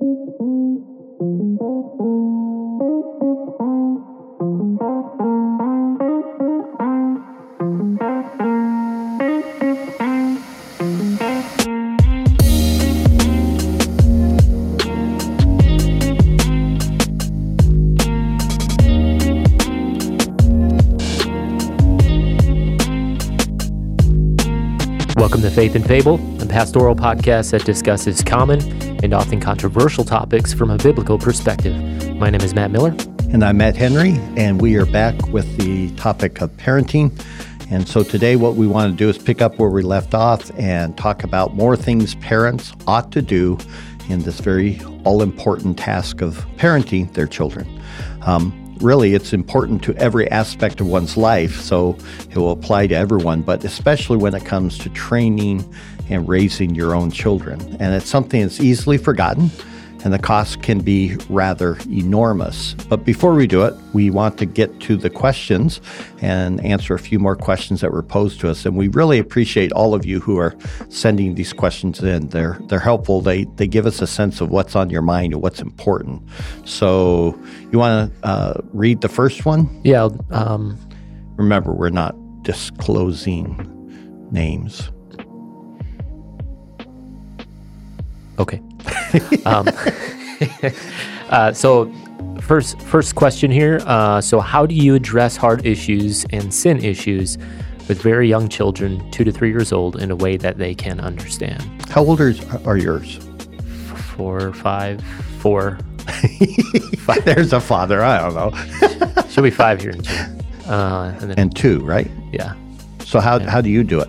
Welcome to Faith and Fable, a pastoral podcast that discusses common and often controversial topics from a biblical perspective. My name is Matt Miller. And I'm Matt Henry, and we are back with the topic of parenting. And so today, what we want to do is pick up where we left off and talk about more things parents ought to do in this very all important task of parenting their children. Um, really it's important to every aspect of one's life, so it will apply to everyone, but especially when it comes to training and raising your own children. And it's something that's easily forgotten and the cost can be rather enormous. But before we do it, we want to get to the questions and answer a few more questions that were posed to us. And we really appreciate all of you who are sending these questions in. They're they're helpful. They they give us a sense of what's on your mind and what's important. So you want to uh, read the first one? Yeah. Um, Remember, we're not disclosing names. Okay. um, uh, so, first first question here. Uh, so, how do you address hard issues and sin issues with very young children, two to three years old, in a way that they can understand? How old are, are yours? Four, five, four. five. There's a father. I don't know. She'll be five here in June. Uh, and, then, and two, right? Yeah. So how yeah. how do you do it?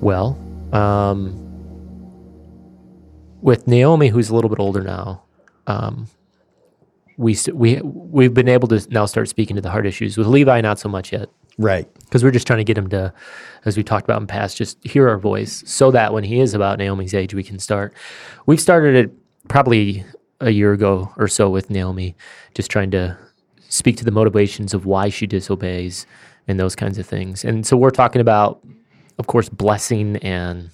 Well, um, with Naomi, who's a little bit older now, um, we we we've been able to now start speaking to the hard issues. With Levi, not so much yet, right? Because we're just trying to get him to, as we talked about in past, just hear our voice, so that when he is about Naomi's age, we can start. We've started it probably a year ago or so with Naomi, just trying to speak to the motivations of why she disobeys and those kinds of things. And so we're talking about, of course, blessing and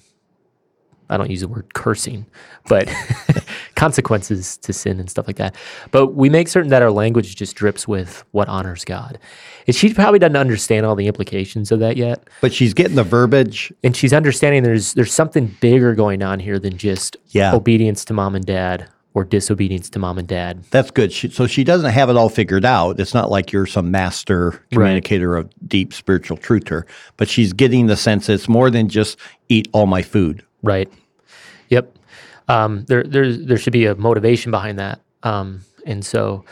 I don't use the word cursing, but consequences to sin and stuff like that. But we make certain that our language just drips with what honors God. And she probably doesn't understand all the implications of that yet. But she's getting the verbiage. And she's understanding there's there's something bigger going on here than just yeah. obedience to mom and dad or disobedience to mom and dad. That's good. She, so she doesn't have it all figured out. It's not like you're some master communicator right. of deep spiritual truth to her, but she's getting the sense it's more than just eat all my food. Right. Yep. Um, there, there, there should be a motivation behind that. Um, and so,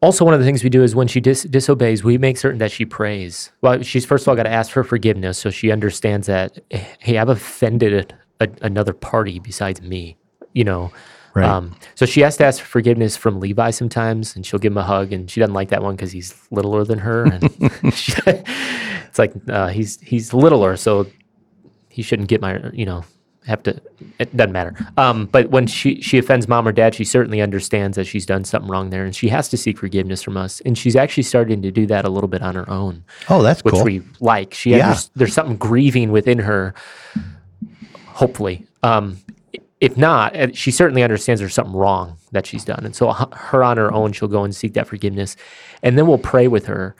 also one of the things we do is when she dis- disobeys, we make certain that she prays. Well, she's first of all got to ask for forgiveness, so she understands that, hey, I've offended a, a, another party besides me. You know. Right. Um, so she has to ask for forgiveness from Levi sometimes, and she'll give him a hug, and she doesn't like that one because he's littler than her, and she, it's like uh, he's he's littler, so he shouldn't get my you know have to it doesn't matter. Um, but when she she offends mom or dad she certainly understands that she's done something wrong there and she has to seek forgiveness from us. And she's actually starting to do that a little bit on her own. Oh that's which cool. we like. She yeah. there's something grieving within her hopefully. Um, if not uh, she certainly understands there's something wrong that she's done. And so her on her own she'll go and seek that forgiveness. And then we'll pray with her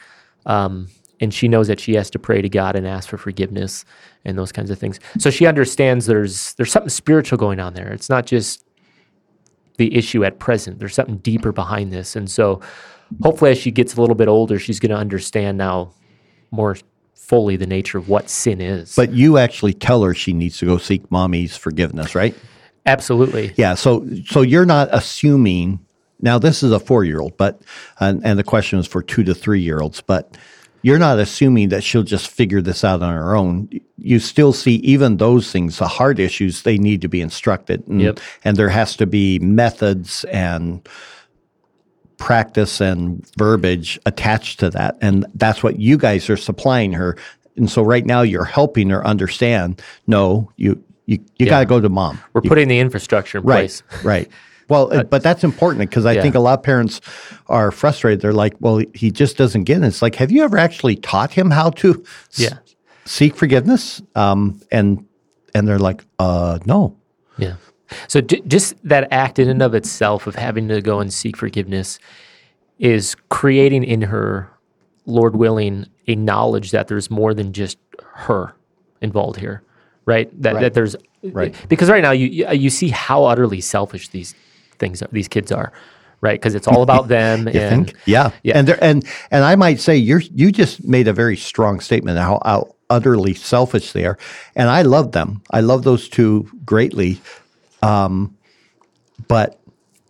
um, and she knows that she has to pray to God and ask for forgiveness and those kinds of things. So she understands there's there's something spiritual going on there. It's not just the issue at present. There's something deeper behind this. And so hopefully as she gets a little bit older, she's going to understand now more fully the nature of what sin is. But you actually tell her she needs to go seek mommy's forgiveness, right? Absolutely. Yeah, so so you're not assuming now this is a 4-year-old, but and, and the question is for 2 to 3-year-olds, but you're not assuming that she'll just figure this out on her own. You still see even those things, the hard issues, they need to be instructed. And, yep. and there has to be methods and practice and verbiage attached to that. And that's what you guys are supplying her. And so right now you're helping her understand, no, you you, you yeah. got to go to mom. We're you, putting the infrastructure in right, place. Right. Well, uh, but that's important because I yeah. think a lot of parents are frustrated. They're like, "Well, he just doesn't get it." It's like, have you ever actually taught him how to yeah. s- seek forgiveness? Um, and and they're like, "Uh, no." Yeah. So just that act in and of itself of having to go and seek forgiveness is creating in her, Lord willing, a knowledge that there's more than just her involved here, right? That Right. that there's Right. because right now you- you see how utterly selfish these things are, these kids are, right? Because it's all about them You and think? Yeah. Yeah. And and and I might say you're you just made a very strong statement how, how utterly selfish they are, and I love them. I love those two greatly, um, but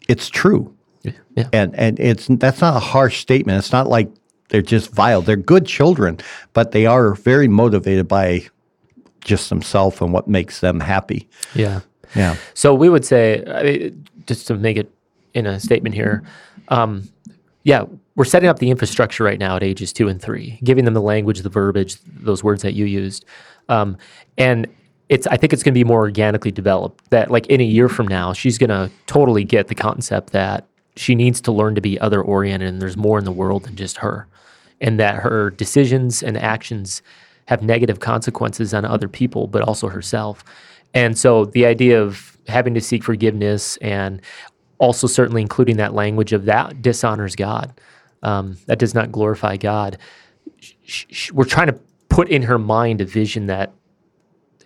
it's true, yeah. and and it's that's not a harsh statement. It's not like they're just vile. They're good children, but they are very motivated by just themselves and what makes them happy. yeah. Yeah. So we would say, I mean, just to make it in a statement here, um, yeah, we're setting up the infrastructure right now at ages two and three, giving them the language, the verbiage, those words that you used, um, and it's. I think it's going to be more organically developed. That like in a year from now, she's going to totally get the concept that she needs to learn to be other oriented, and there's more in the world than just her, and that her decisions and actions have negative consequences on other people, but also herself. And so the idea of having to seek forgiveness and also certainly including that language of that dishonors God, um, that does not glorify God. Sh- sh- we're trying to put in her mind a vision that,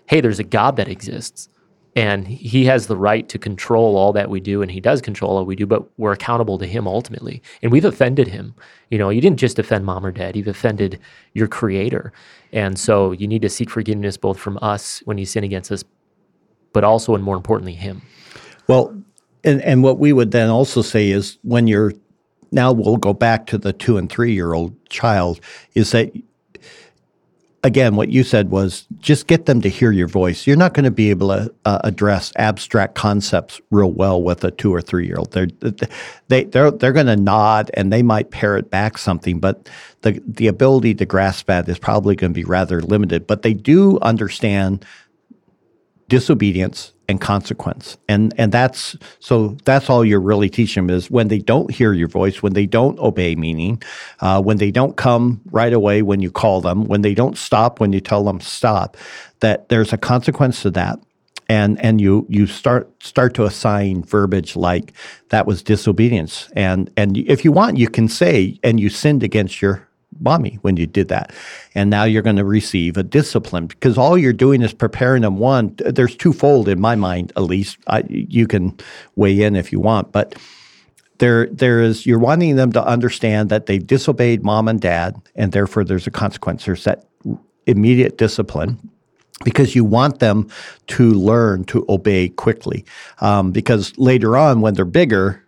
hey, there's a God that exists. And he has the right to control all that we do, and he does control all we do, but we're accountable to him ultimately. And we've offended him. You know, you didn't just offend mom or dad, you've offended your creator. And so you need to seek forgiveness both from us when you sin against us, but also and more importantly, him. Well, and, and what we would then also say is when you're now we'll go back to the two and three year old child is that again what you said was just get them to hear your voice. You're not going to be able to uh, address abstract concepts real well with a two or three year old they're they they're they're going to nod and they might parrot back something but the the ability to grasp that is probably going to be rather limited. But they do understand disobedience and consequence. And and that's so that's all you're really teaching them is when they don't hear your voice when they don't obey meaning uh, when they don't come right away when you call them when they don't stop when you tell them stop that there's a consequence to that. And and you you start start to assign verbiage like that was disobedience. And and if you want you can say and you sinned against your mommy when you did that. And now you're going to receive a discipline because all you're doing is preparing them. One, there's twofold in my mind, at least. I, you can weigh in if you want, but there, there is, you're wanting them to understand that they disobeyed mom and dad, and therefore there's a consequence. There's that immediate discipline because you want them to learn to obey quickly. Um, because later on, when they're bigger,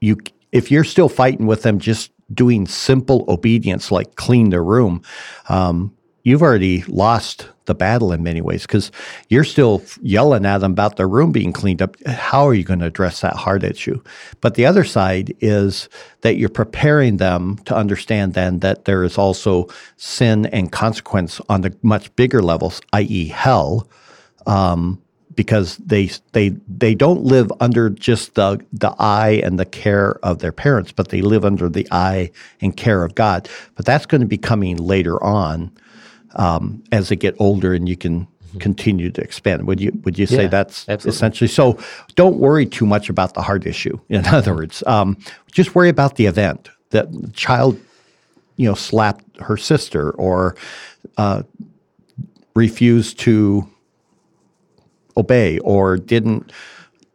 you if you're still fighting with them just doing simple obedience like clean their room, um, you've already lost the battle in many ways because you're still yelling at them about their room being cleaned up. How are you going to address that hard issue? But the other side is that you're preparing them to understand then that there is also sin and consequence on the much bigger levels, i.e., hell. Um, because they they they don't live under just the the eye and the care of their parents, but they live under the eye and care of God. But that's going to be coming later on um, as they get older, and you can continue to expand. Would you would you say Yeah, that's absolutely. essentially so? Don't worry too much about the heart issue. In other words, um, just worry about the event that the child, you know, slapped her sister or uh, refused to obey or didn't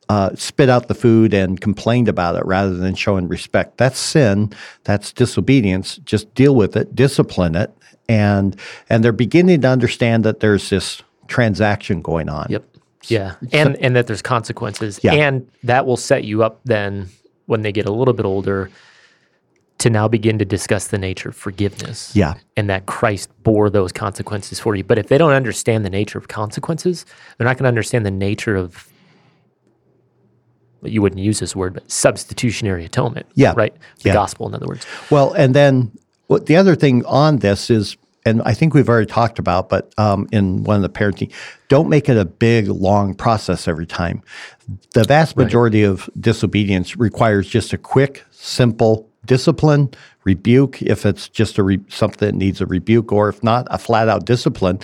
uh, spit out the food and complained about it rather than showing respect. That's sin. That's disobedience. Just deal with it, discipline it, and and they're beginning to understand that there's this transaction going on. Yep. Yeah. And and that there's consequences. Yeah. And that will set you up then when they get a little bit older to now begin to discuss the nature of forgiveness. Yeah. And that Christ bore those consequences for you. But if they don't understand the nature of consequences, they're not going to understand the nature of you wouldn't use this word, but substitutionary atonement. Yeah. Right? The Yeah. gospel, in other words. Well, and then what the other thing on this is, and I think we've already talked about, but um, in one of the parenting, don't make it a big, long process every time. The vast majority of disobedience requires just a quick, simple discipline, rebuke, if it's just a re- something that needs a rebuke, or if not, a flat out discipline.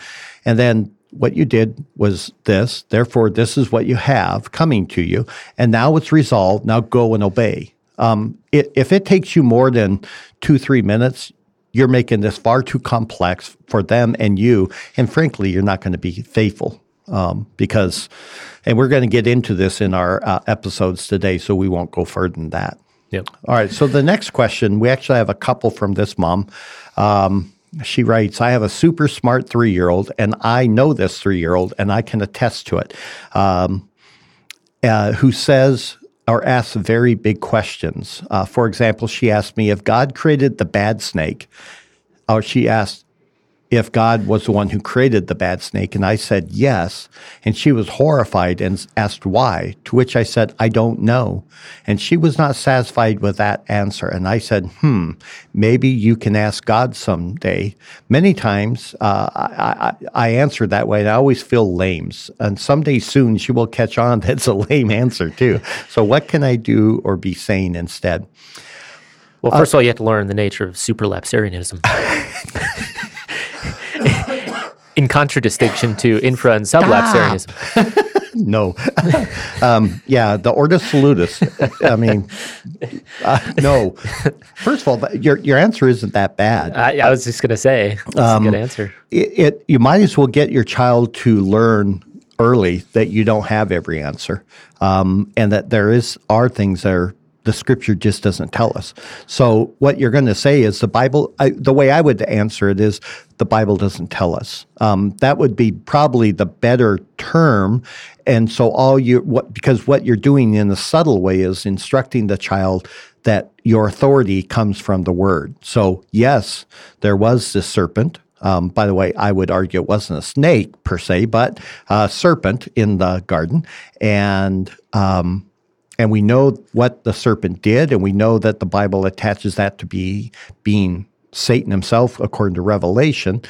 And then what you did was this. Therefore, this is what you have coming to you. And now it's resolved. Now go and obey. Um, it, if it takes you more than two, three minutes, you're making this far too complex for them and you. And frankly, you're not going to be faithful um, because, and we're going to get into this in our uh, episodes today, so we won't go further than that. Yep. All right. So the next question, we actually have a couple from this mom. Um, she writes, I have a super smart three year old, and I know this three year old, and I can attest to it, um, uh, who says or asks very big questions. Uh, for example, she asked me if God created the bad snake, or she asked, if God was the one who created the bad snake? And I said, yes. And she was horrified and asked why, to which I said, I don't know. And she was not satisfied with that answer. And I said, hmm, maybe you can ask God someday. Many times uh, I, I, I answer that way, and I always feel lame. And someday soon she will catch on that's a lame answer too. So what can I do or be saying instead? Well, first uh, of all, you have to learn the nature of supralapsarianism. in contradistinction to infra and sublapsarianism. no. um, yeah, the Ordo Salutis. I mean, uh, no. First of all, your, your answer isn't that bad. I, I was just going to say, that's um, a good answer. It, it, you might as well get your child to learn early that you don't have every answer um, and that there is are things that are the scripture just doesn't tell us. So what you're going to say is the Bible. I, the way I would answer it is the Bible doesn't tell us. Um, that would be probably the better term. And so all you what because what you're doing in a subtle way is instructing the child that your authority comes from the Word. So yes, there was this serpent. Um, by the way, I would argue it wasn't a snake per se, but a serpent in the garden, and um, and we know what the serpent did, and we know that the Bible attaches that to be being Satan himself, according to Revelation.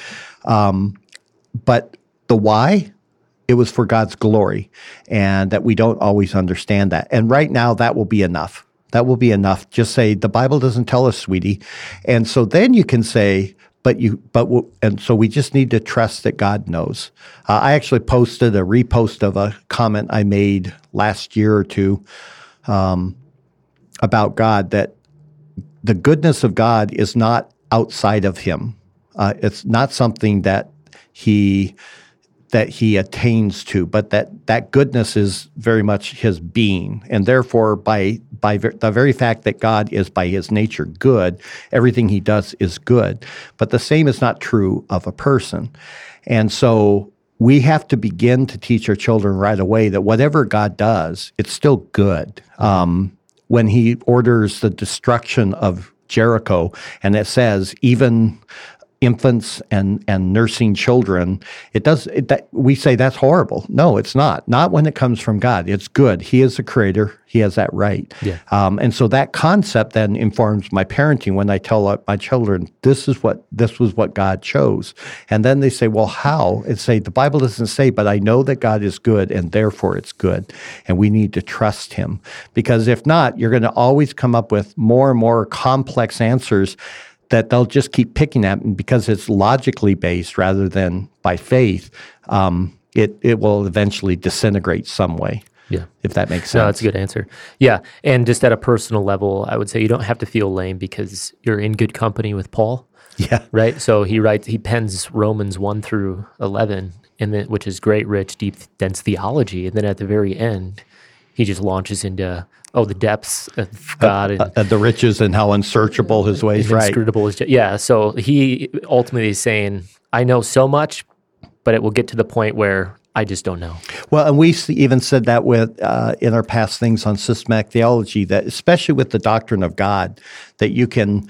Um, but the why, it was for God's glory, and that we don't always understand that. And right now, that will be enough. That will be enough. Just say the Bible doesn't tell us, sweetie, and so then you can say, but you but and so we just need to trust that God knows. Uh, I actually posted a repost of a comment I made last year or two um, about God that the goodness of God is not outside of Him. Uh, it's not something that He that He attains to, but that that goodness is very much His being, and therefore by by ver- the very fact that God is by His nature good, everything He does is good. But the same is not true of a person, and so we have to begin to teach our children right away that whatever God does, it's still good. Um, when He orders the destruction of Jericho, and it says, even infants and, and nursing children, it does it, that, we say that's horrible. No, it's not. Not when it comes from God. It's good. He is the creator. He has that right. Yeah. Um, and so that concept then informs my parenting when I tell my children this is what this was what God chose, and then they say, well, how? And say the Bible doesn't say, but I know that God is good, and therefore it's good, and we need to trust Him because if not, you're going to always come up with more and more complex answers that they'll just keep picking at, and because it's logically based rather than by faith, um, it it will eventually disintegrate some way. Yeah, if that makes sense. No, that's a good answer. Yeah, and just at a personal level, I would say you don't have to feel lame because you're in good company with Paul. Yeah. Right. So he writes, he pens Romans one through eleven, and then which is great, rich, deep, dense theology, and then at the very end, he just launches into oh the depths of God and uh, uh, the riches and how unsearchable his ways. Right. Inscrutable is yeah. So he ultimately is saying, I know so much, but it will get to the point where I just don't know. Well, and we even said that with uh, in our past things on systematic theology that especially with the doctrine of God, that you can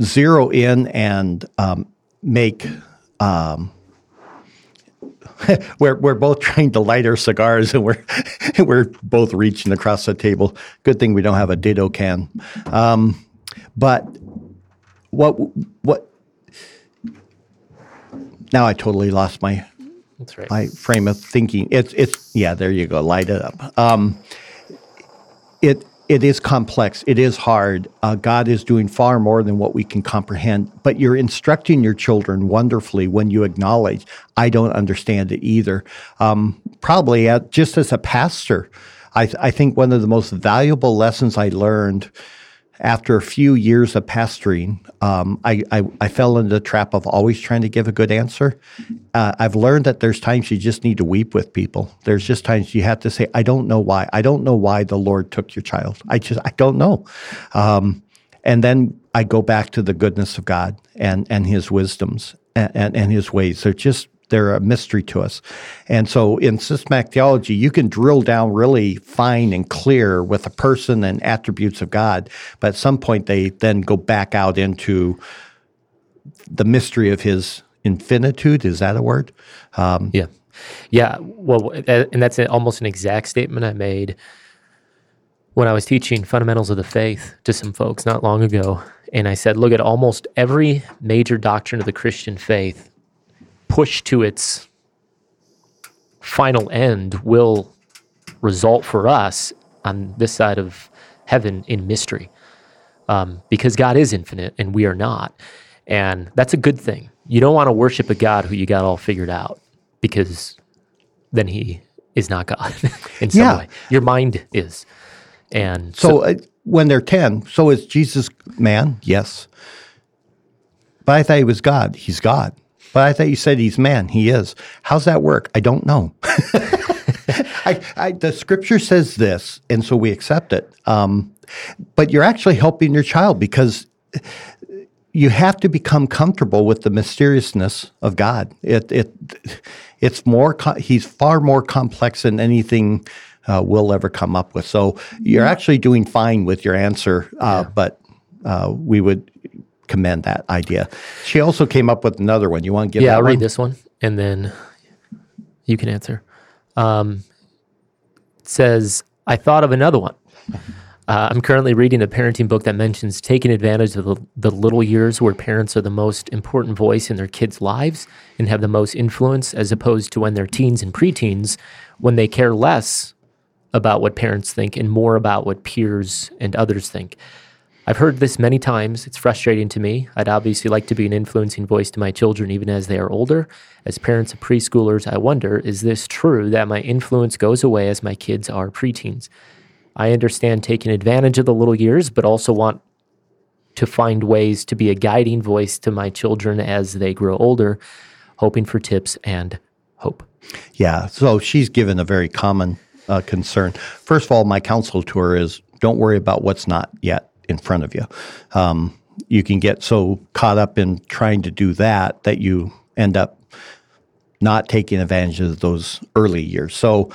zero in and um, make. Um, we're we're both trying to light our cigars and we're we're both reaching across the table. Good thing we don't have a ditto can. Um, but what what now I totally lost my right. my frame of thinking. It's it's yeah, there you go. Light it up. Um, it it is complex. It is hard. Uh, God is doing far more than what we can comprehend. But you're instructing your children wonderfully when you acknowledge, I don't understand it either. Um, probably at, just as a pastor, I, th- I think one of the most valuable lessons I learned after a few years of pastoring, um, I, I, I, fell into the trap of always trying to give a good answer. Uh, I've learned that there's times you just need to weep with people. There's just times you have to say, I don't know why. I don't know why the Lord took your child. I just, I don't know. Um, and then I go back to the goodness of God and, and his wisdoms and, and, and his ways. They're just they're a mystery to us. And so in systematic theology, you can drill down really fine and clear with a person and attributes of God, but at some point they then go back out into the mystery of his infinitude. Is that a word? Um, yeah. Yeah. Well, and that's almost an exact statement I made when I was teaching fundamentals of the faith to some folks not long ago. And I said, look at almost every major doctrine of the Christian faith push to its final end will result for us on this side of heaven in mystery. Um, because God is infinite and we are not. And that's a good thing. You don't want to worship a God who you got all figured out because then he is not God in some yeah. way. Your mind is. And so, so uh, when they're 10, so is Jesus man? Yes. But I thought he was God. He's God. But I thought you said he's man. He is. How's that work? I don't know. I, I, the scripture says this, and so we accept it. Um, but you're actually helping your child because you have to become comfortable with the mysteriousness of God. It, it, it's more. He's far more complex than anything uh, we'll ever come up with. So you're actually doing fine with your answer, uh, yeah. but uh, we would commend that idea. She also came up with another one. You want to give? Yeah, I'll read this one, and then you can answer. Um, says, "I thought of another one." Uh, I'm currently reading a parenting book that mentions taking advantage of the, the, little years where parents are the most important voice in their kids' lives and have the most influence, as opposed to when they're teens and preteens, when they care less about what parents think and more about what peers and others think. I've heard this many times. It's frustrating to me. I'd obviously like to be an influencing voice to my children even as they are older. As parents of preschoolers, I wonder is this true that my influence goes away as my kids are preteens? I understand taking advantage of the little years, but also want to find ways to be a guiding voice to my children as they grow older, hoping for tips and hope. Yeah, so she's given a very common uh, concern. First of all, my counsel to her is don't worry about what's not yet in front of you. Um, you can get so caught up in trying to do that that you end up not taking advantage of those early years. So,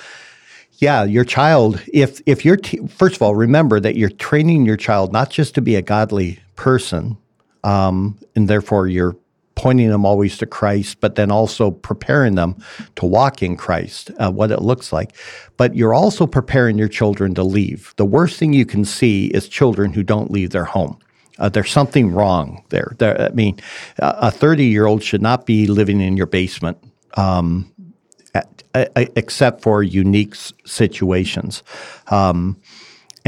yeah, your child, if if you're t- first of all, remember that you're training your child not just to be a godly person, um, and therefore you're pointing them always to Christ, but then also preparing them to walk in Christ, uh, what it looks like. But you're also preparing your children to leave. The worst thing you can see is children who don't leave their home. Uh, there's something wrong there. there I mean, a 30 year old should not be living in your basement. Um, except for unique situations. Um,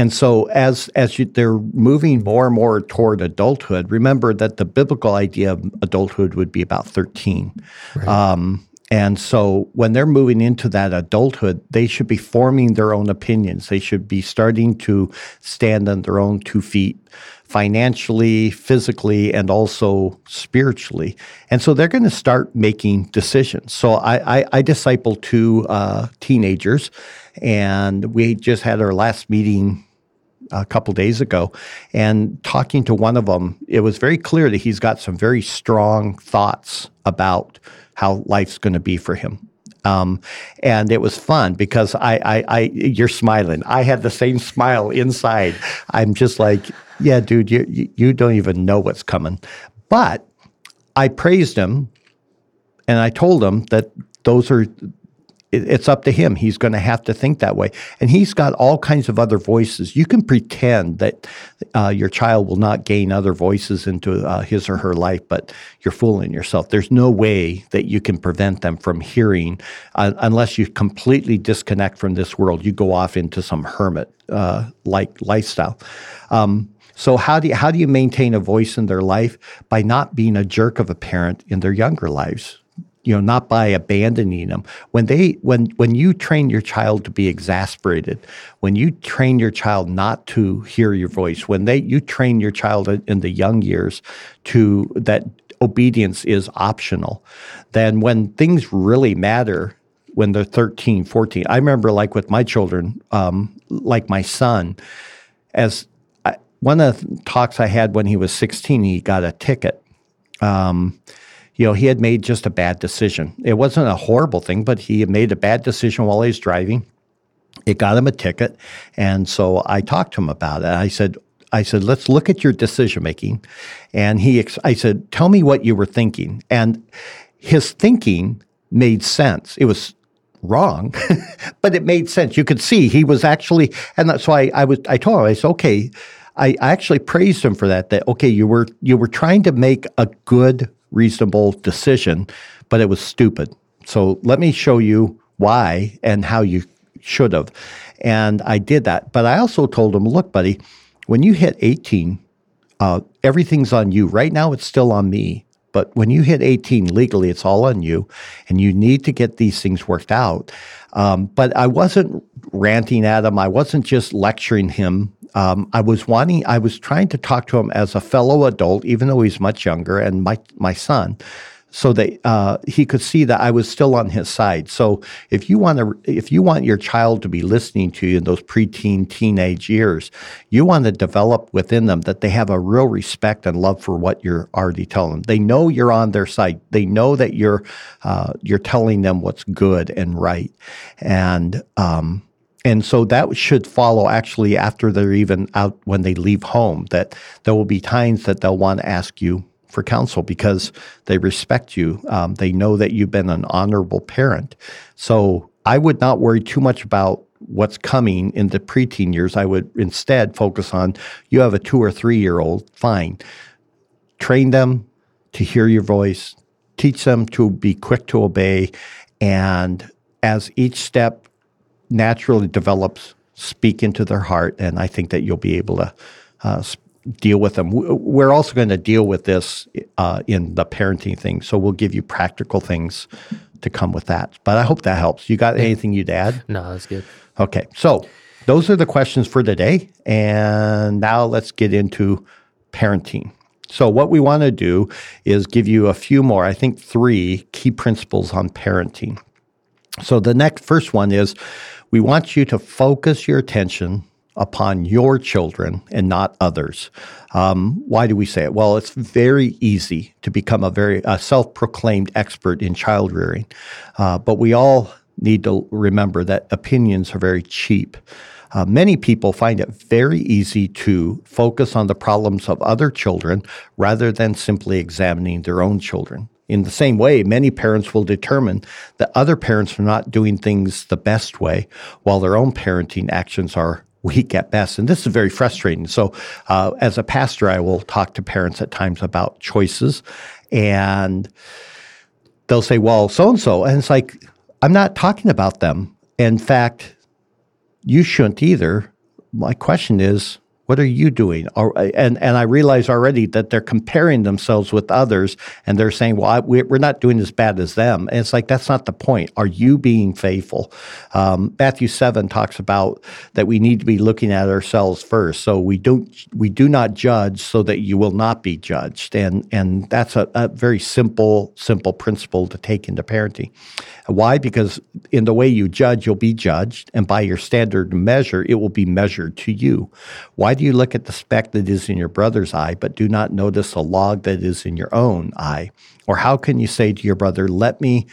and so, as as you, they're moving more and more toward adulthood, remember that the biblical idea of adulthood would be about thirteen. Right. Um, and so, when they're moving into that adulthood, they should be forming their own opinions. They should be starting to stand on their own two feet, financially, physically, and also spiritually. And so, they're going to start making decisions. So, I, I, I disciple two uh, teenagers, and we just had our last meeting a couple days ago, and talking to one of them, it was very clear that he's got some very strong thoughts about how life's going to be for him. Um, and it was fun because I, I, I, you're smiling. I had the same smile inside. I'm just like, yeah, dude, you, you don't even know what's coming. But I praised him, and I told him that those are it's up to him. He's going to have to think that way. And he's got all kinds of other voices. You can pretend that uh, your child will not gain other voices into uh, his or her life, but you're fooling yourself. There's no way that you can prevent them from hearing uh, unless you completely disconnect from this world. You go off into some hermit uh, like lifestyle. Um, so how do you, how do you maintain a voice in their life by not being a jerk of a parent in their younger lives? You know not by abandoning them. When they when when you train your child to be exasperated when you train your child not to hear your voice when they you train your child in the young years to that obedience is optional then when things really matter when they're 13 14 i remember like with my children um, like my son as I, one of the talks i had when he was 16 he got a ticket um, you know, he had made just a bad decision. It wasn't a horrible thing, but he had made a bad decision while he was driving. It got him a ticket. And so I talked to him about it. I said, I said, let's look at your decision making. And he, I said, tell me what you were thinking. And his thinking made sense. It was wrong, but it made sense. You could see he was actually, and that's why I was, I told him, I said, okay, I, I actually praised him for that, that, okay, you were, you were trying to make a good reasonable decision, but it was stupid. So let me show you why and how you should have. And I did that. But I also told him, look, buddy, when you hit 18, uh, everything's on you. Right now, it's still on me. But when you hit 18 legally, it's all on you, and you need to get these things worked out. Um, but I wasn't ranting at him. I wasn't just lecturing him um, I was wanting, I was trying to talk to him as a fellow adult, even though he's much younger, and my my son, so that uh, he could see that I was still on his side. So if you want to, if you want your child to be listening to you in those preteen, teenage years, you want to develop within them that they have a real respect and love for what you're already telling them. They know you're on their side. They know that you're uh, you're telling them what's good and right, and um, and so that should follow actually after they're even out when they leave home, that there will be times that they'll want to ask you for counsel because they respect you. Um, they know that you've been an honorable parent. So I would not worry too much about what's coming in the preteen years. I would instead focus on you have a two or three year old, fine. Train them to hear your voice, teach them to be quick to obey. And as each step naturally develops speak into their heart, and I think that you'll be able to uh, deal with them. We're also going to deal with this uh, in the parenting thing, so we'll give you practical things to come with that. But I hope that helps. You got anything you'd add? No, that's good. Okay, so those are the questions for today, and now let's get into parenting. So, what we want to do is give you a few more, I think three key principles on parenting. So, the next first one is we want you to focus your attention upon your children and not others. Um, why do we say it? Well, it's very easy to become a very a self-proclaimed expert in child rearing, uh, but we all need to remember that opinions are very cheap. Uh, many people find it very easy to focus on the problems of other children rather than simply examining their own children. In the same way, many parents will determine that other parents are not doing things the best way, while their own parenting actions are weak at best. And this is very frustrating. So, uh, as a pastor, I will talk to parents at times about choices, and they'll say, Well, so and so. And it's like, I'm not talking about them. In fact, you shouldn't either. My question is, what are you doing? Or, and, and I realize already that they're comparing themselves with others and they're saying, well, I, we're not doing as bad as them. And it's like, that's not the point. Are you being faithful? Um, Matthew 7 talks about that we need to be looking at ourselves first. So we don't, we do not judge so that you will not be judged. And, and that's a, a very simple, simple principle to take into parenting. Why? Because in the way you judge, you'll be judged. And by your standard measure, it will be measured to you. Why do you look at the speck that is in your brother's eye, but do not notice a log that is in your own eye? Or how can you say to your brother, Let me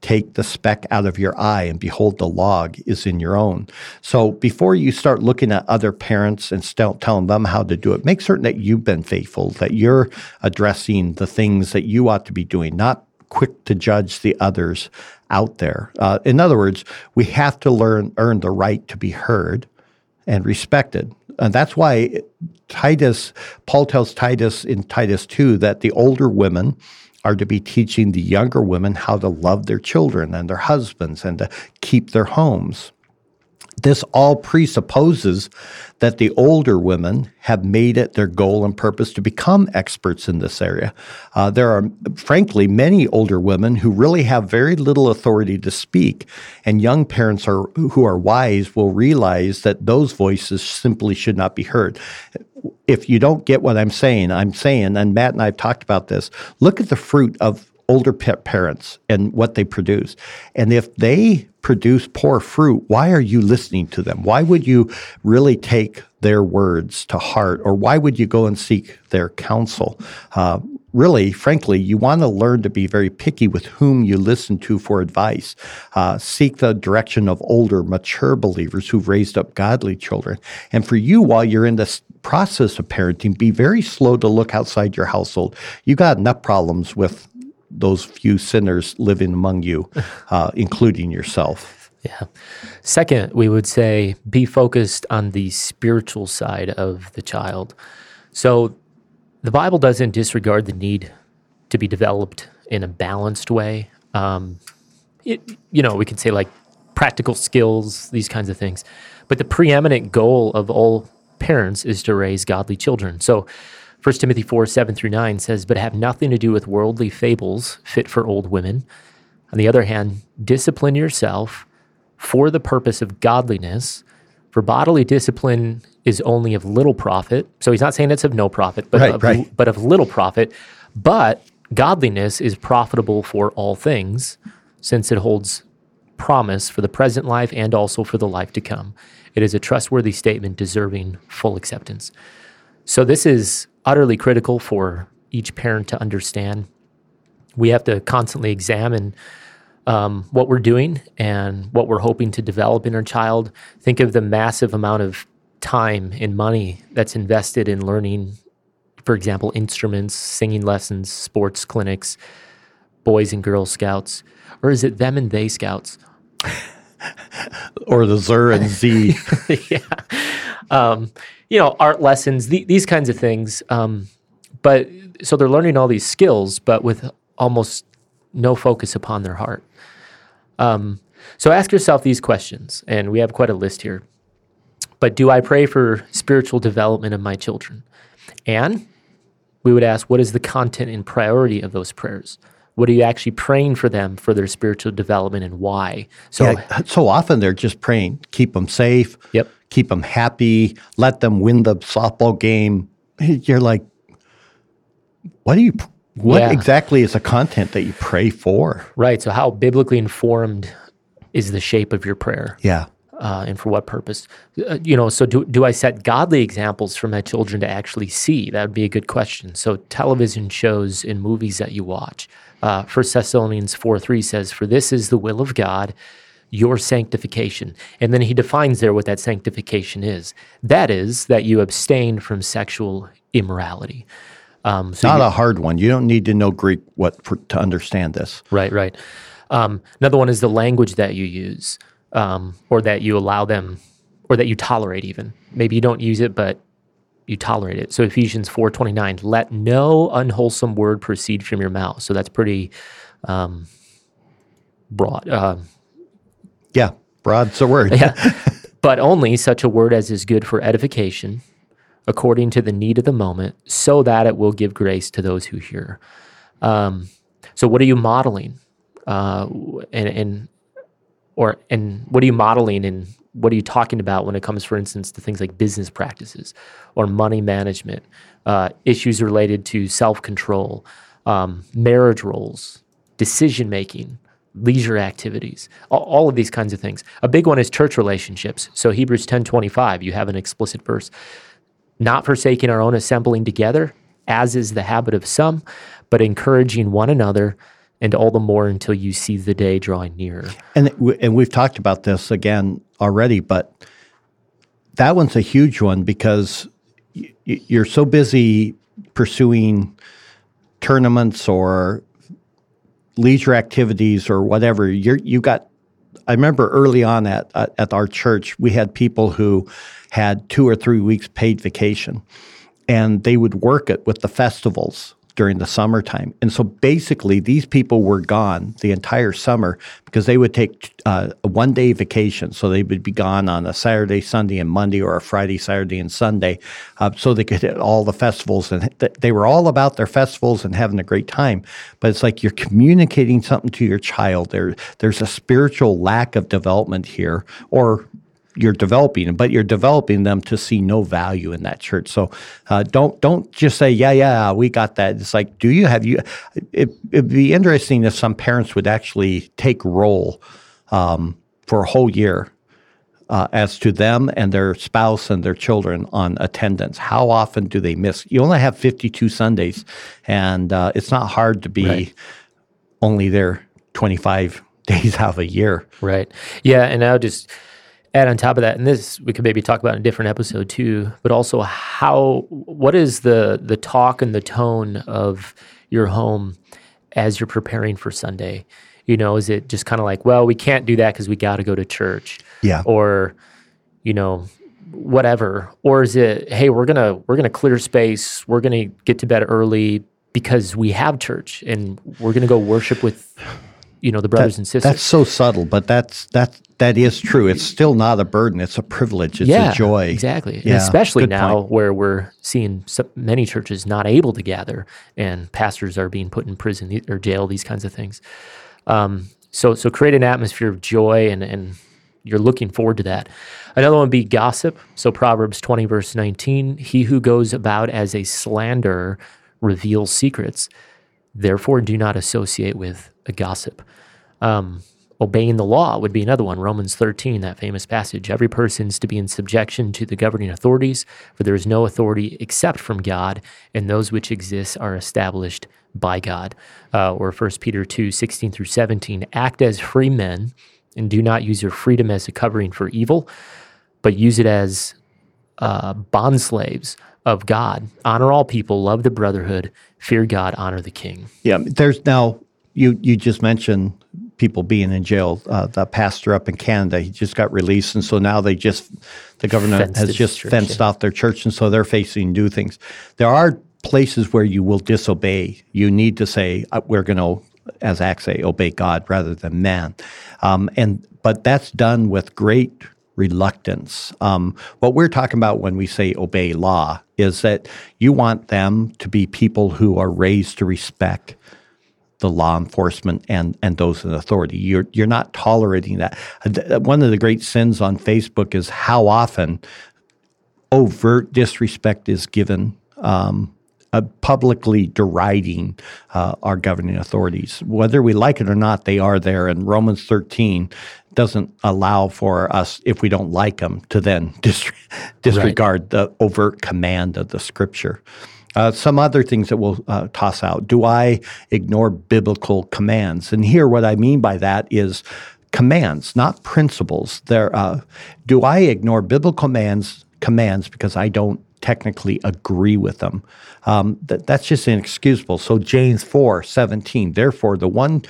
take the speck out of your eye, and behold, the log is in your own? So before you start looking at other parents and st- telling them how to do it, make certain that you've been faithful, that you're addressing the things that you ought to be doing, not quick to judge the others out there. Uh, in other words, we have to learn earn the right to be heard and respected. And that's why Titus, Paul tells Titus in Titus 2 that the older women are to be teaching the younger women how to love their children and their husbands and to keep their homes. This all presupposes that the older women have made it their goal and purpose to become experts in this area. Uh, there are, frankly, many older women who really have very little authority to speak, and young parents are, who are wise will realize that those voices simply should not be heard. If you don't get what I'm saying, I'm saying, and Matt and I have talked about this, look at the fruit of older parents and what they produce. And if they produce poor fruit, why are you listening to them? Why would you really take their words to heart? Or why would you go and seek their counsel? Uh, really, frankly, you want to learn to be very picky with whom you listen to for advice. Uh, seek the direction of older, mature believers who've raised up godly children. And for you, while you're in this process of parenting, be very slow to look outside your household. You got enough problems with those few sinners living among you, uh, including yourself. Yeah. Second, we would say be focused on the spiritual side of the child. So the Bible doesn't disregard the need to be developed in a balanced way. Um, it, you know, we can say like practical skills, these kinds of things. But the preeminent goal of all parents is to raise godly children. So 1 Timothy 4 7 through 9 says, But have nothing to do with worldly fables fit for old women. On the other hand, discipline yourself for the purpose of godliness. For bodily discipline is only of little profit. So he's not saying it's of no profit, but, right, of, right. but of little profit. But godliness is profitable for all things, since it holds promise for the present life and also for the life to come. It is a trustworthy statement deserving full acceptance. So this is utterly critical for each parent to understand. We have to constantly examine um, what we're doing and what we're hoping to develop in our child. Think of the massive amount of time and money that's invested in learning, for example, instruments, singing lessons, sports clinics, boys and girls scouts, or is it them and they scouts? or the Zer and Z. yeah. Um, you know, art lessons, the, these kinds of things. Um, but so they're learning all these skills, but with almost no focus upon their heart. Um, so ask yourself these questions, and we have quite a list here. But do I pray for spiritual development of my children? And we would ask, what is the content and priority of those prayers? What are you actually praying for them for their spiritual development and why? So, yeah, so often they're just praying, keep them safe. Yep keep them happy, let them win the softball game. You're like, what do you? What yeah. exactly is the content that you pray for? Right. So, how biblically informed is the shape of your prayer? Yeah. Uh, and for what purpose? Uh, you know, so do, do I set godly examples for my children to actually see? That would be a good question. So, television shows and movies that you watch. Uh, Thessalonians 4 3 says, For this is the will of God your sanctification. And then he defines there what that sanctification is. That is that you abstain from sexual immorality. Um, so Not you, a hard one. You don't need to know Greek what for, to understand this. Right, right. Um, another one is the language that you use, um, or that you allow them, or that you tolerate. Even maybe you don't use it, but you tolerate it. So Ephesians four twenty nine, let no unwholesome word proceed from your mouth. So that's pretty um, broad. Uh, yeah, broad's a word. yeah. But only such a word as is good for edification, according to the need of the moment, so that it will give grace to those who hear. Um, so, what are you modeling? Uh, and, and or and what are you modeling and what are you talking about when it comes, for instance, to things like business practices or money management, uh, issues related to self control, um, marriage roles, decision making, leisure activities, all, of these kinds of things. A big one is church relationships. So Hebrews 10:25, you have an explicit verse, not forsaking our own assembling together, as is the habit of some, but encouraging one another and all the more until you see the day drawing nearer. And and we've talked about this again already, but that one's a huge one because you're so busy pursuing tournaments or leisure activities or whatever, you're, you got. I remember early on at at our church, we had people who had two or three weeks paid vacation, and they would work it with the festivals during the summertime. And so basically, these people were gone the entire summer because they would take uh, a one day vacation. So they would be gone on a Saturday, Sunday, and Monday, or a Friday, Saturday, and Sunday, uh, so they could hit all the festivals. And th- they were all about their festivals and having a great time. But it's like you're communicating something to your child. There, there's a spiritual lack of development here, or you're developing, but you're developing them to see no value in that church. So uh, don't don't just say yeah yeah we got that. It's like do you have you? It, would be interesting if some parents would actually take roll um, for a whole year uh, as to them and their spouse and their children on attendance. How often do they miss? You only have 52 Sundays, and uh, it's not hard to be right. only there 25 days out of a year. Right. Yeah, and I'll just add on top of that, and this we could maybe talk about in a different episode too, but also how what is the the talk and the tone of your home as you're preparing for Sunday? You know, is it just kind of like, well, we can't do that because we got to go to church, yeah, or you know, whatever, or is it, hey, we're gonna we're gonna clear space, we're gonna get to bed early because we have church and we're gonna go worship with you know the brothers that, and sisters. That's so subtle, but that's that that is true. It's still not a burden. It's a privilege. It's yeah, a joy. Exactly. Yeah, especially now point. where we're seeing so many churches not able to gather, and pastors are being put in prison or jail. These kinds of things. Um, so so create an atmosphere of joy, and and you're looking forward to that. Another one would be gossip. So Proverbs 20 verse 19: He who goes about as a slanderer reveals secrets. Therefore, do not associate with a gossip. Um, obeying the law would be another one. Romans 13, that famous passage. Every person is to be in subjection to the governing authorities, for there is no authority except from God, and those which exist are established by God. Uh, or 1 Peter 2, 16 through 17. Act as free men, and do not use your freedom as a covering for evil, but use it as uh, bond slaves of God. Honor all people, love the brotherhood, fear God, honor the king. Yeah, there's now you you just mentioned people being in jail. Uh, the pastor up in Canada, he just got released, and so now they just the government fenced has just church, fenced yeah. off their church, and so they're facing new things. There are places where you will disobey. You need to say uh, we're going to, as Acts say, obey God rather than man, um, and but that's done with great reluctance. Um, what we're talking about when we say obey law is that you want them to be people who are raised to respect the law enforcement and and those in authority. You're you're not tolerating that. One of the great sins on Facebook is how often overt disrespect is given. Um, uh, publicly deriding uh, our governing authorities. Whether we like it or not, they are there. And Romans 13 doesn't allow for us, if we don't like them, to then dis- disregard right. the overt command of the scripture. Uh, some other things that we'll uh, toss out. Do I ignore biblical commands? And here, what I mean by that is commands, not principles. There, uh, do I ignore biblical commands? Commands because I don't technically agree with them. Um, that, that's just inexcusable. So James four seventeen. Therefore, the one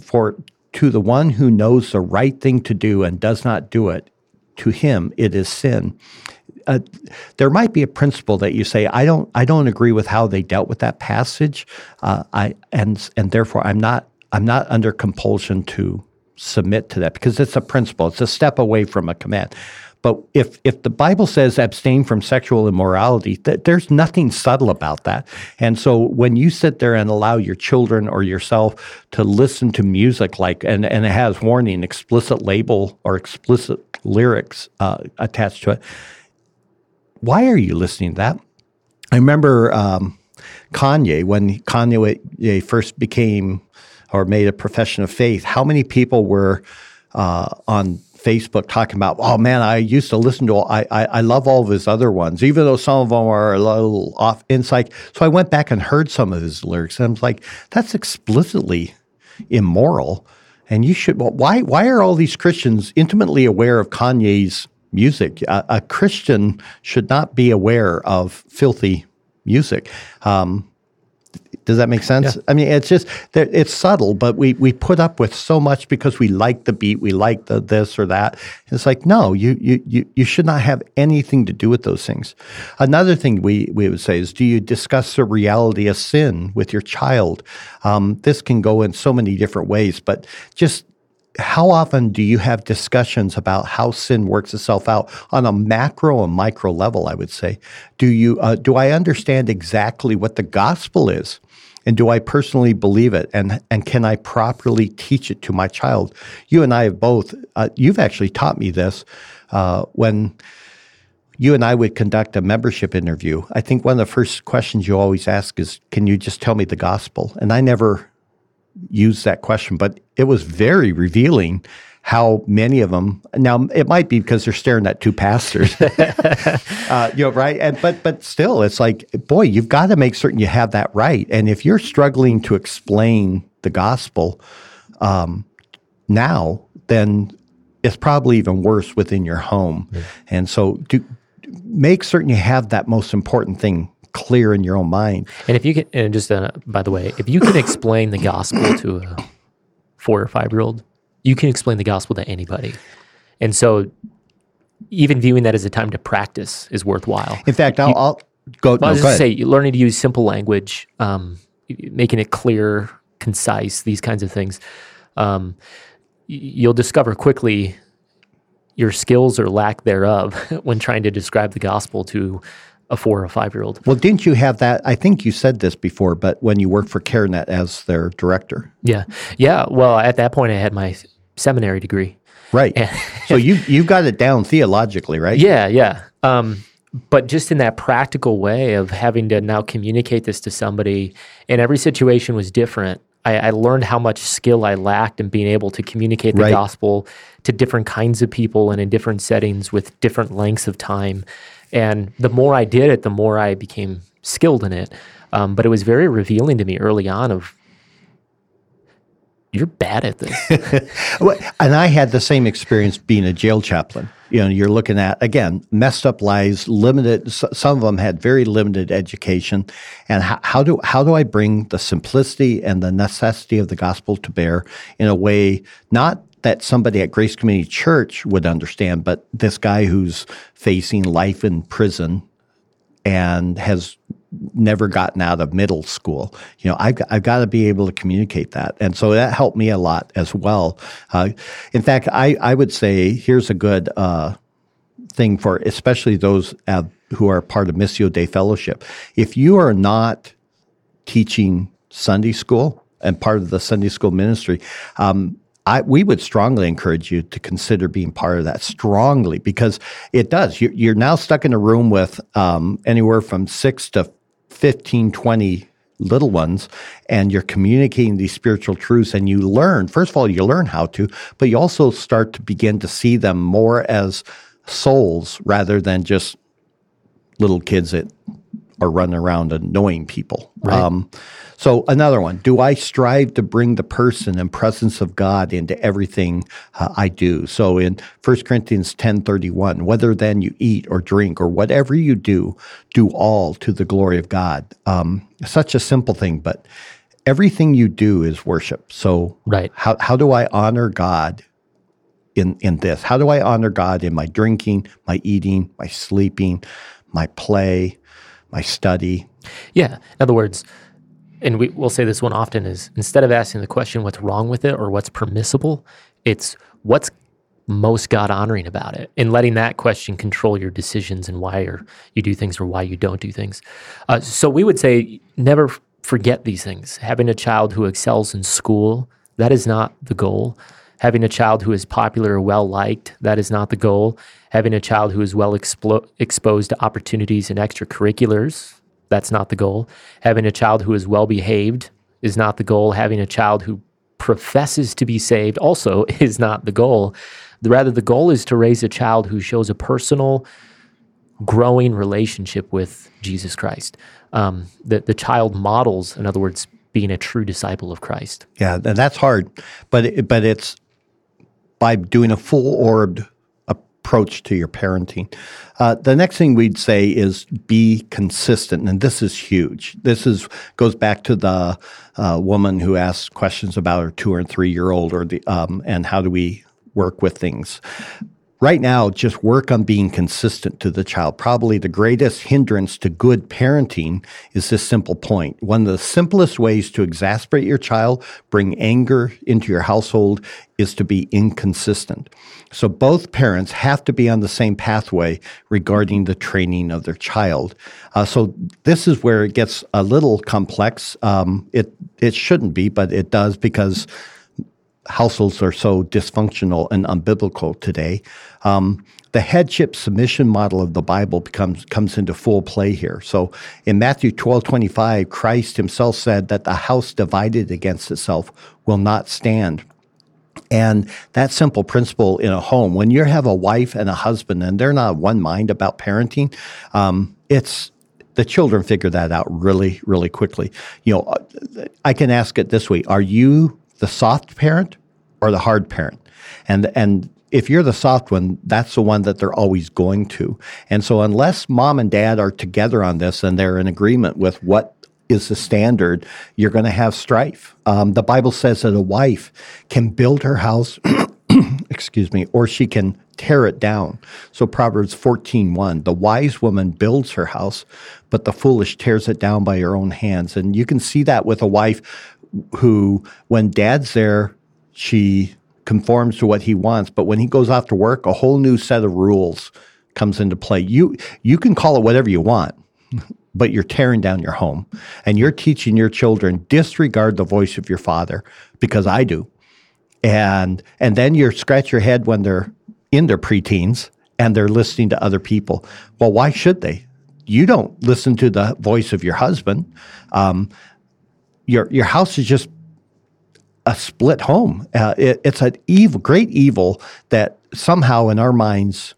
for to the one who knows the right thing to do and does not do it, to him it is sin uh, there might be a principle that you say, I don't, I don't agree with how they dealt with that passage, uh, I and and therefore I'm not, I'm not under compulsion to submit to that because it's a principle. It's a step away from a command. But if if the Bible says abstain from sexual immorality, th- there's nothing subtle about that. And so when you sit there and allow your children or yourself to listen to music like and and it has warning, explicit label or explicit lyrics uh, attached to it, why are you listening to that? I remember um, Kanye, when Kanye first became or made a profession of faith, how many people were uh, on Facebook talking about, oh man, I used to listen to, I, I, I love all of his other ones, even though some of them are a little off insight. So I went back and heard some of his lyrics, and I was like, that's explicitly immoral. And you should, well, why, why are all these Christians intimately aware of Kanye's music. A, a, Christian should not be aware of filthy music. Um, Does that make sense? Yeah. I mean, it's just it's subtle, but we we put up with so much because we like the beat, we like the this or that. It's like no, you you you you should not have anything to do with those things. Another thing we we would say is, do you discuss the reality of sin with your child? Um, this can go in so many different ways, but just how often do you have discussions about how sin works itself out on a macro and micro level? I would say, do you uh, do I understand exactly what the gospel is? And do I personally believe it? And and can I properly teach it to my child? You and I have both. Uh, you've actually taught me this uh, when you and I would conduct a membership interview. I think one of the first questions you always ask is, "Can you just tell me the gospel?" And I never used that question, but it was very revealing how many of them now it might be because they're staring at two pastors. Uh, you know right? And but but still it's like boy you've got to make certain you have that right. And if you're struggling to explain the gospel um, now then it's probably even worse within your home. And so do make certain you have that most important thing clear in your own mind. And if you can, and just uh, by the way, if you can explain the gospel to a four or five year old, you can explain the gospel to anybody. And so, even viewing that as a time to practice is worthwhile. in fact i'll, I'll go, Well, I no, was go just say, learning to use simple language, um, making it clear, concise, these kinds of things. Um, you'll discover quickly your skills or lack thereof when trying to describe the gospel to a four or five year old. Well, didn't you have that? I think you said this before, but when you worked for CareNet as their director, Yeah. Yeah. Well, at that point, I had my seminary degree. right? so you you've got it down theologically, right? Yeah. Yeah. Um, but just in that practical way of having to now communicate this to somebody, and every situation was different. I, I learned how much skill I lacked in being able to communicate the Right. gospel to different kinds of people and in different settings with different lengths of time. And the more I did it, the more I became skilled in it. Um, but it was very revealing to me early on of you're bad at this. Well, And I had the same experience being a jail chaplain. You know, you're looking at again messed up lives, limited. Some of them had very limited education, and how, how do how do I bring the simplicity and the necessity of the gospel to bear in a way not that somebody at Grace Community Church would understand, but this guy who's facing life in prison and has never gotten out of middle school. You know, I've, I've got to be able to communicate that. And so that helped me a lot as well. Uh, in fact, I, I would say here's a good uh, thing for especially those uh, who are part of Missio Dei Fellowship. If you are not teaching Sunday school and part of the Sunday school ministry, um, I, we would strongly encourage you to consider being part of that strongly because it does. You're, you're now stuck in a room with um, anywhere from six to 15, 20 little ones, and you're communicating these spiritual truths, and you learn. First of all, you learn how to, but you also start to begin to see them more as souls rather than just little kids that are running around annoying people. Um, so another one: Do I strive to bring the person and presence of God into everything uh, I do? So in 1 Corinthians ten thirty one, whether then you eat or drink or whatever you do, do all to the glory of God. Um, such a simple thing, but everything you do is worship. So Right. how how do I honor God in in this? How do I honor God in my drinking, my eating, my sleeping, my play, my study? Yeah. In other words, and we, we'll say this one often is instead of asking the question what's wrong with it or what's permissible, it's what's most God honoring about it and letting that question control your decisions and why you do things or why you don't do things. Uh, so we would say never forget these things. Having a child who excels in school, that is not the goal. Having a child who is popular or well liked, that is not the goal. Having a child who is well explo- exposed to opportunities and extracurriculars, that's not the goal. Having a child who is well behaved is not the goal. Having a child who professes to be saved also is not the goal. Rather, the goal is to raise a child who shows a personal, growing relationship with Jesus Christ. Um, the, the child models, in other words, being a true disciple of Christ. Yeah, and that's hard, but it, but it's by doing a full orbed approach to your parenting. Uh, the next thing we'd say is be consistent, and this is huge. This is goes back to the uh, woman who asked questions about her two or three year old, or the um, and how do we work with things right now, just work on being consistent to the child. Probably the greatest hindrance to good parenting is this simple point. One of the simplest ways to exasperate your child, bring anger into your household, is to be inconsistent. So both parents have to be on the same pathway regarding the training of their child. Uh, so this is where it gets a little complex. Um, it it shouldn't be, but it does because households are so dysfunctional and unbiblical today. Um, the headship submission model of the Bible becomes comes into full play here. So in Matthew 12, 25, Christ himself said that the house divided against itself will not stand. And that simple principle in a home, when you have a wife and a husband and they're not one mind about parenting, um, it's the children figure that out really, really quickly. You know, I can ask it this way: Are you the soft parent or the hard parent. And and if you're the soft one, that's the one that they're always going to. And so unless mom and dad are together on this and they're in agreement with what is the standard, you're going to have strife. Um, the Bible says that a wife can build her house, excuse me, or she can tear it down. So Proverbs 14:1, the wise woman builds her house, but the foolish tears it down by her own hands. And you can see that with a wife who, when dad's there, she conforms to what he wants. But when he goes off to work, a whole new set of rules comes into play. You you can call it whatever you want, but you're tearing down your home and you're teaching your children disregard the voice of your father because I do. And and then you scratch your head when they're in their preteens and they're listening to other people. Well, why should they? You don't listen to the voice of your husband. Um, your your house is just a split home. Uh, it, it's an evil, great evil that somehow in our minds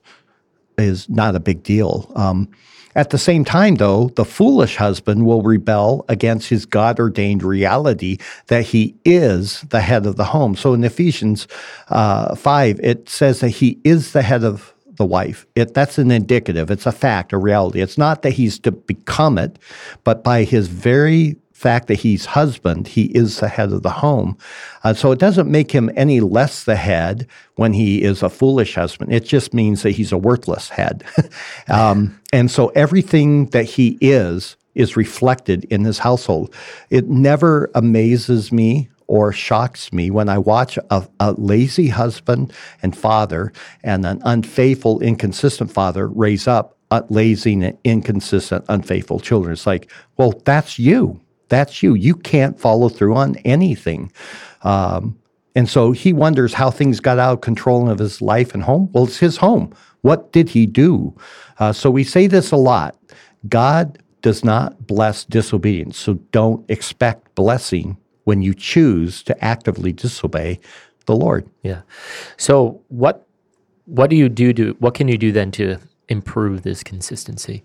is not a big deal. Um, at the same time, though, the foolish husband will rebel against his God ordained reality that he is the head of the home. So in Ephesians uh, 5, it says that he is the head of the wife. It, that's an indicative, it's a fact, a reality. It's not that he's to become it, but by his very fact that he's husband, he is the head of the home. Uh, so it doesn't make him any less the head when he is a foolish husband. It just means that he's a worthless head. um, and so everything that he is is reflected in his household. It never amazes me or shocks me when I watch a, a, lazy husband and father and an unfaithful, inconsistent father raise up lazy and inconsistent, unfaithful children. It's like, well, that's you. That's you. You can't follow through on anything. Um, and so he wonders how things got out of control of his life and home. Well, it's his home. What did he do? Uh, so we say this a lot God does not bless disobedience. So don't expect blessing when you choose to actively disobey the Lord. Yeah. So what what do you do to what can you do then to improve this consistency?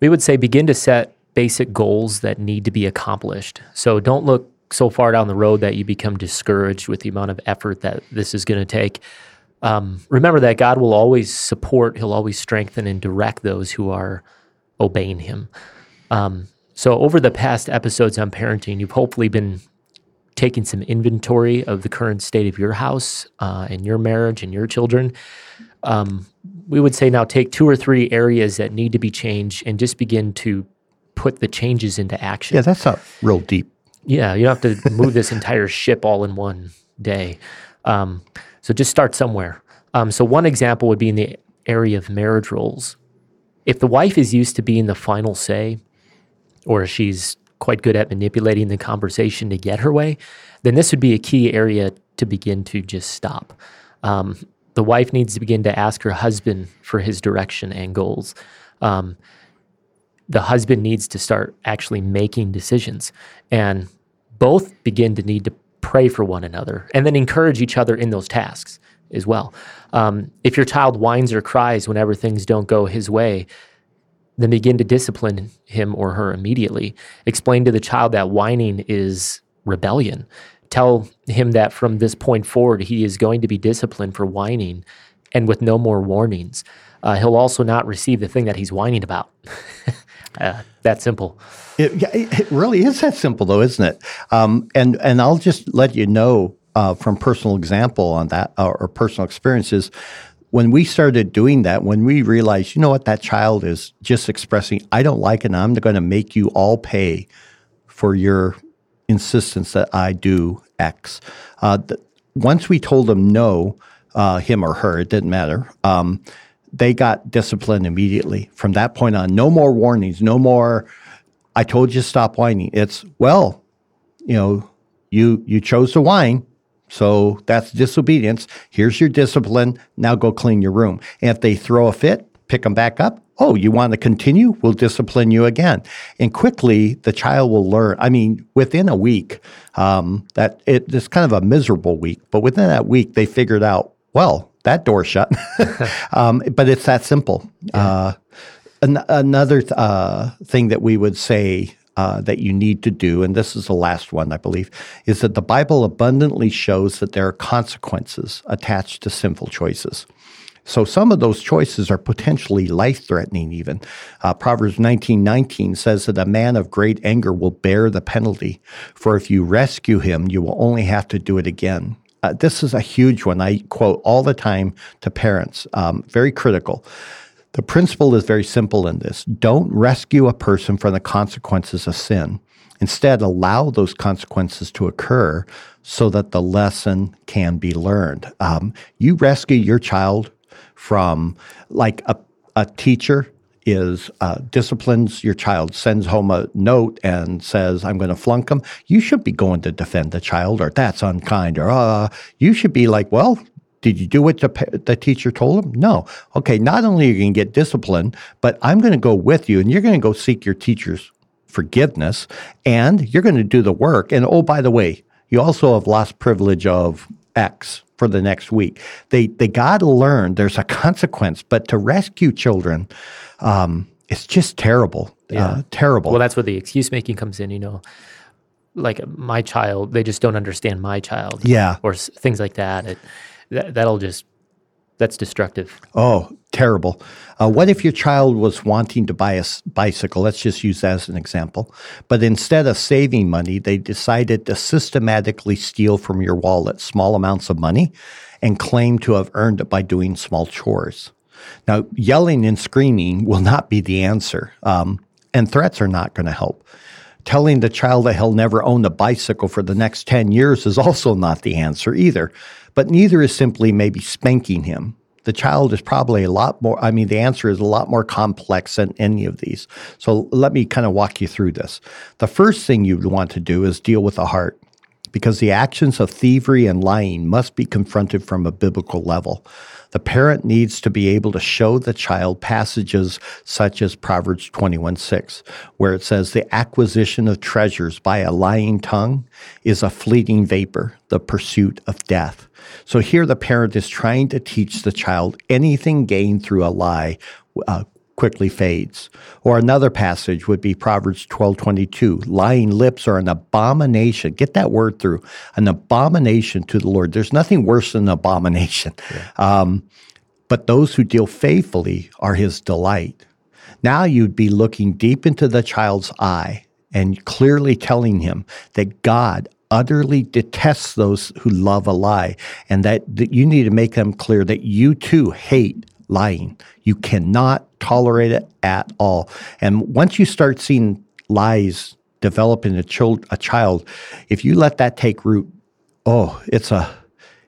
We would say begin to set basic goals that need to be accomplished. So don't look so far down the road that you become discouraged with the amount of effort that this is going to take. Um, remember that God will always support, He'll always strengthen and direct those who are obeying Him. Um, so, over the past episodes on parenting, you've hopefully been taking some inventory of the current state of your house uh, and your marriage and your children. Um, we would say now take two or three areas that need to be changed and just begin to put the changes into action. Yeah, that's not real deep. Yeah, you don't have to move this entire ship all in one day. Um, so just start somewhere. Um, so one example would be in the area of marriage roles. If the wife is used to being the final say, or she's quite good at manipulating the conversation to get her way, then this would be a key area to begin to just stop. Um, the wife needs to begin to ask her husband for his direction and goals. Um, the husband needs to start actually making decisions and both begin to need to pray for one another and then encourage each other in those tasks as well. Um, if your child whines or cries whenever things don't go his way, then begin to discipline him or her immediately. Explain to the child that whining is rebellion. Tell him that from this point forward, he is going to be disciplined for whining and with no more warnings. Uh, he'll also not receive the thing that he's whining about. uh, that simple. It, it, really is that simple, though, isn't it? Um, and and I'll just let you know uh, from personal example on that uh, or personal experiences. When we started doing that, when we realized, you know what, that child is just expressing, I don't like it, and I'm going to make you all pay for your insistence that I do X. Uh, th- once we told them no, uh, him or her, it didn't matter. Um, they got disciplined immediately. From that point on, no more warnings, no more. I told you stop whining. It's well, you know, you you chose to whine, so that's disobedience. Here's your discipline. Now go clean your room. And if they throw a fit, pick them back up. Oh, you want to continue? We'll discipline you again. And quickly, the child will learn. I mean, within a week, um, that it, it's kind of a miserable week, but within that week, they figured out, well, that door shut. um, but it's that simple. Yeah. Uh, an- another th- uh, thing that we would say uh, that you need to do, and this is the last one, I believe, is that the Bible abundantly shows that there are consequences attached to sinful choices. So some of those choices are potentially life threatening, even. Uh, Proverbs 19 19 says that a man of great anger will bear the penalty, for if you rescue him, you will only have to do it again. Uh, this is a huge one. I quote all the time to parents, um, very critical. The principle is very simple in this don't rescue a person from the consequences of sin. Instead, allow those consequences to occur so that the lesson can be learned. Um, you rescue your child from, like a, a teacher is uh, disciplines your child, sends home a note and says, I'm going to flunk them, you should be going to defend the child or that's unkind or uh, you should be like, well, did you do what the, the teacher told him? No. Okay, not only are you going to get disciplined, but I'm going to go with you and you're going to go seek your teacher's forgiveness and you're going to do the work. And oh, by the way, you also have lost privilege of X for the next week. They they got to learn there's a consequence, but to rescue children, um, it's just terrible, uh, yeah. uh, terrible. Well, that's where the excuse making comes in. You know, like my child, they just don't understand my child. Yeah, or things like that. It, that that'll just that's destructive. Oh, terrible. Uh, what if your child was wanting to buy a bicycle? Let's just use that as an example. But instead of saving money, they decided to systematically steal from your wallet small amounts of money and claim to have earned it by doing small chores. Now, yelling and screaming will not be the answer, um, and threats are not going to help. Telling the child that he'll never own a bicycle for the next 10 years is also not the answer either. But neither is simply maybe spanking him. The child is probably a lot more, I mean, the answer is a lot more complex than any of these. So let me kind of walk you through this. The first thing you'd want to do is deal with the heart because the actions of thievery and lying must be confronted from a biblical level. The parent needs to be able to show the child passages such as Proverbs 21 6, where it says, The acquisition of treasures by a lying tongue is a fleeting vapor, the pursuit of death. So here the parent is trying to teach the child anything gained through a lie uh, quickly fades. Or another passage would be Proverbs 12:22, lying lips are an abomination. Get that word through. An abomination to the Lord. There's nothing worse than an abomination. Yeah. Um, but those who deal faithfully are his delight. Now you'd be looking deep into the child's eye and clearly telling him that God utterly detests those who love a lie and that, that you need to make them clear that you too hate lying. You cannot tolerate it at all. And once you start seeing lies develop in a, child, a child, if you let that take root, oh, it's a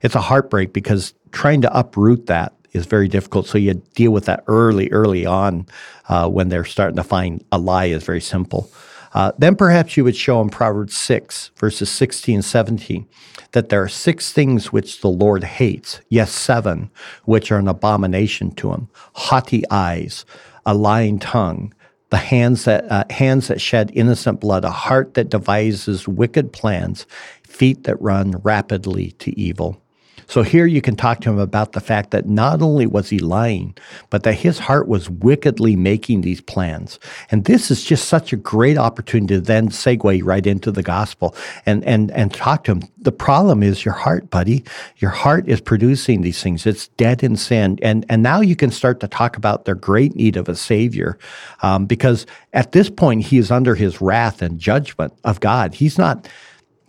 it's a heartbreak because trying to uproot that is very difficult. So you deal with that early, early on uh, when they're starting to find a lie is very simple. Uh, then perhaps you would show in Proverbs 6, verses 16 and 17, that there are six things which the Lord hates, yes, seven, which are an abomination to him haughty eyes, a lying tongue, the hands that, uh, hands that shed innocent blood, a heart that devises wicked plans, feet that run rapidly to evil. So here you can talk to him about the fact that not only was he lying, but that his heart was wickedly making these plans. And this is just such a great opportunity to then segue right into the gospel and and and talk to him. The problem is your heart, buddy. Your heart is producing these things. It's dead in sin, and and now you can start to talk about their great need of a savior, um, because at this point he is under his wrath and judgment of God. He's not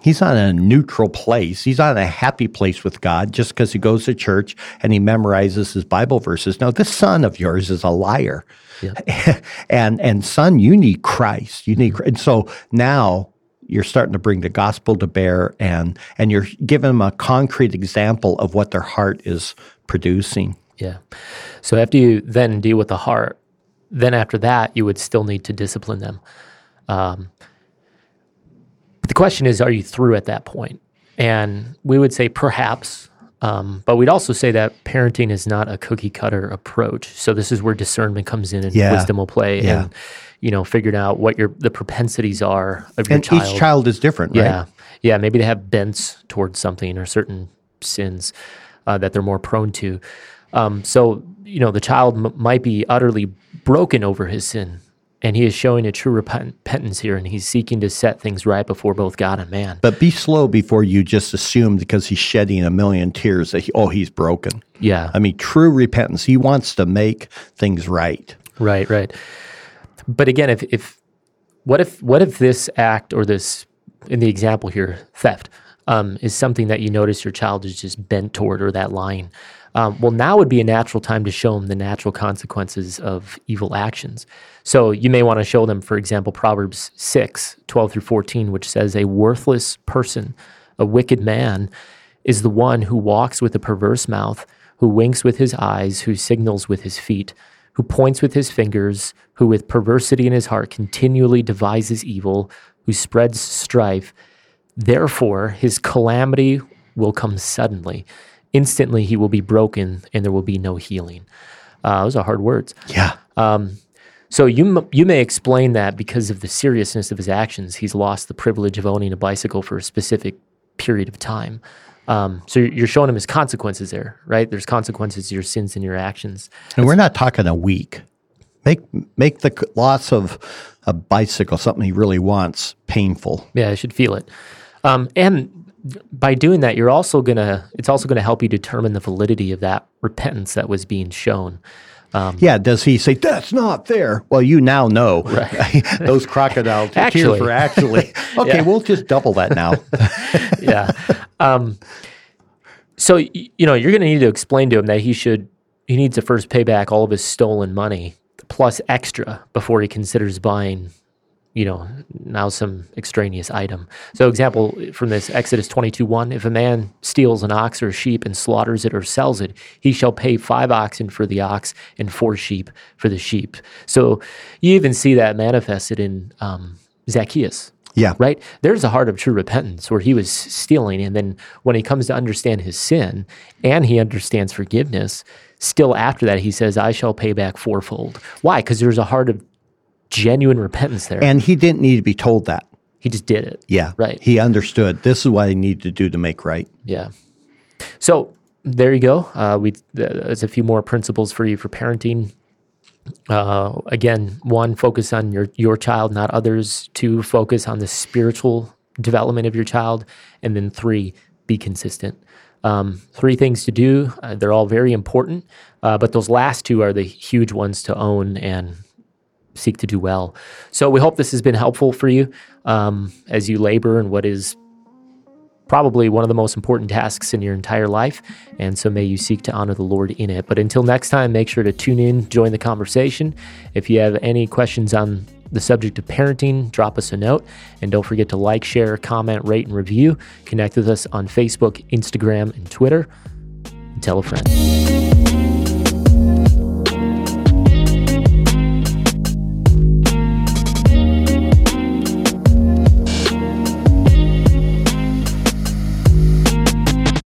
He's not in a neutral place. He's not in a happy place with God just because he goes to church and he memorizes his Bible verses. No, this son of yours is a liar. Yeah. and and son, you need Christ. You need and so now you're starting to bring the gospel to bear and and you're giving them a concrete example of what their heart is producing. Yeah. So after you then deal with the heart, then after that you would still need to discipline them. Um, the question is, are you through at that point? And we would say perhaps, um, but we'd also say that parenting is not a cookie cutter approach. So this is where discernment comes in and yeah. wisdom will play. Yeah. And you know, figuring out what your the propensities are of your child. each child is different, right? Yeah, yeah. Maybe they have bents towards something or certain sins uh, that they're more prone to. Um, so you know, the child m- might be utterly broken over his sin and he is showing a true repentance here, and he's seeking to set things right before both God and man. But be slow before you just assume because he's shedding a million tears that he, oh he's broken. Yeah, I mean true repentance. He wants to make things right. Right, right. But again, if if what if what if this act or this in the example here theft um, is something that you notice your child is just bent toward or that line um, well, now would be a natural time to show them the natural consequences of evil actions. So you may want to show them, for example, Proverbs 6, 12 through 14, which says, A worthless person, a wicked man, is the one who walks with a perverse mouth, who winks with his eyes, who signals with his feet, who points with his fingers, who with perversity in his heart continually devises evil, who spreads strife. Therefore, his calamity will come suddenly instantly he will be broken and there will be no healing. Uh, those are hard words. Yeah. Um, so you you may explain that because of the seriousness of his actions, he's lost the privilege of owning a bicycle for a specific period of time. Um, so you're showing him his consequences there, right? There's consequences to your sins and your actions. And we're not talking a week. Make make the loss of a bicycle something he really wants painful. Yeah, I should feel it. Um, and by doing that, you're also gonna it's also gonna help you determine the validity of that repentance that was being shown. Um, yeah, does he say that's not fair? Well, you now know right. those crocodile tears were actually okay. Yeah. We'll just double that now. yeah. Um, so you know you're going to need to explain to him that he should he needs to first pay back all of his stolen money plus extra before he considers buying you know, now some extraneous item. So, example from this Exodus 22 1 if a man steals an ox or a sheep and slaughters it or sells it, he shall pay five oxen for the ox and four sheep for the sheep. So, you even see that manifested in um, Zacchaeus. Yeah. Right? There's a heart of true repentance where he was stealing. And then when he comes to understand his sin and he understands forgiveness, still after that, he says, I shall pay back fourfold. Why? Because there's a heart of genuine repentance there. And he didn't need to be told that. He just did it. Yeah. Right. He understood this is what I need to do to make right. Yeah. So there you go. Uh, we there's a few more principles for you for parenting. Uh, again, one, focus on your your child, not others. Two, focus on the spiritual development of your child, and then three, be consistent. Um, three things to do. Uh, they're all very important, uh, but those last two are the huge ones to own and seek to do well. So we hope this has been helpful for you um, as you labor in what is probably one of the most important tasks in your entire life. And so may you seek to honor the Lord in it. But until next time, make sure to tune in, join the conversation. If you have any questions on the subject of parenting, drop us a note. And don't forget to like, share, comment, rate, and review. Connect with us on Facebook, Instagram, and Twitter. And tell a friend.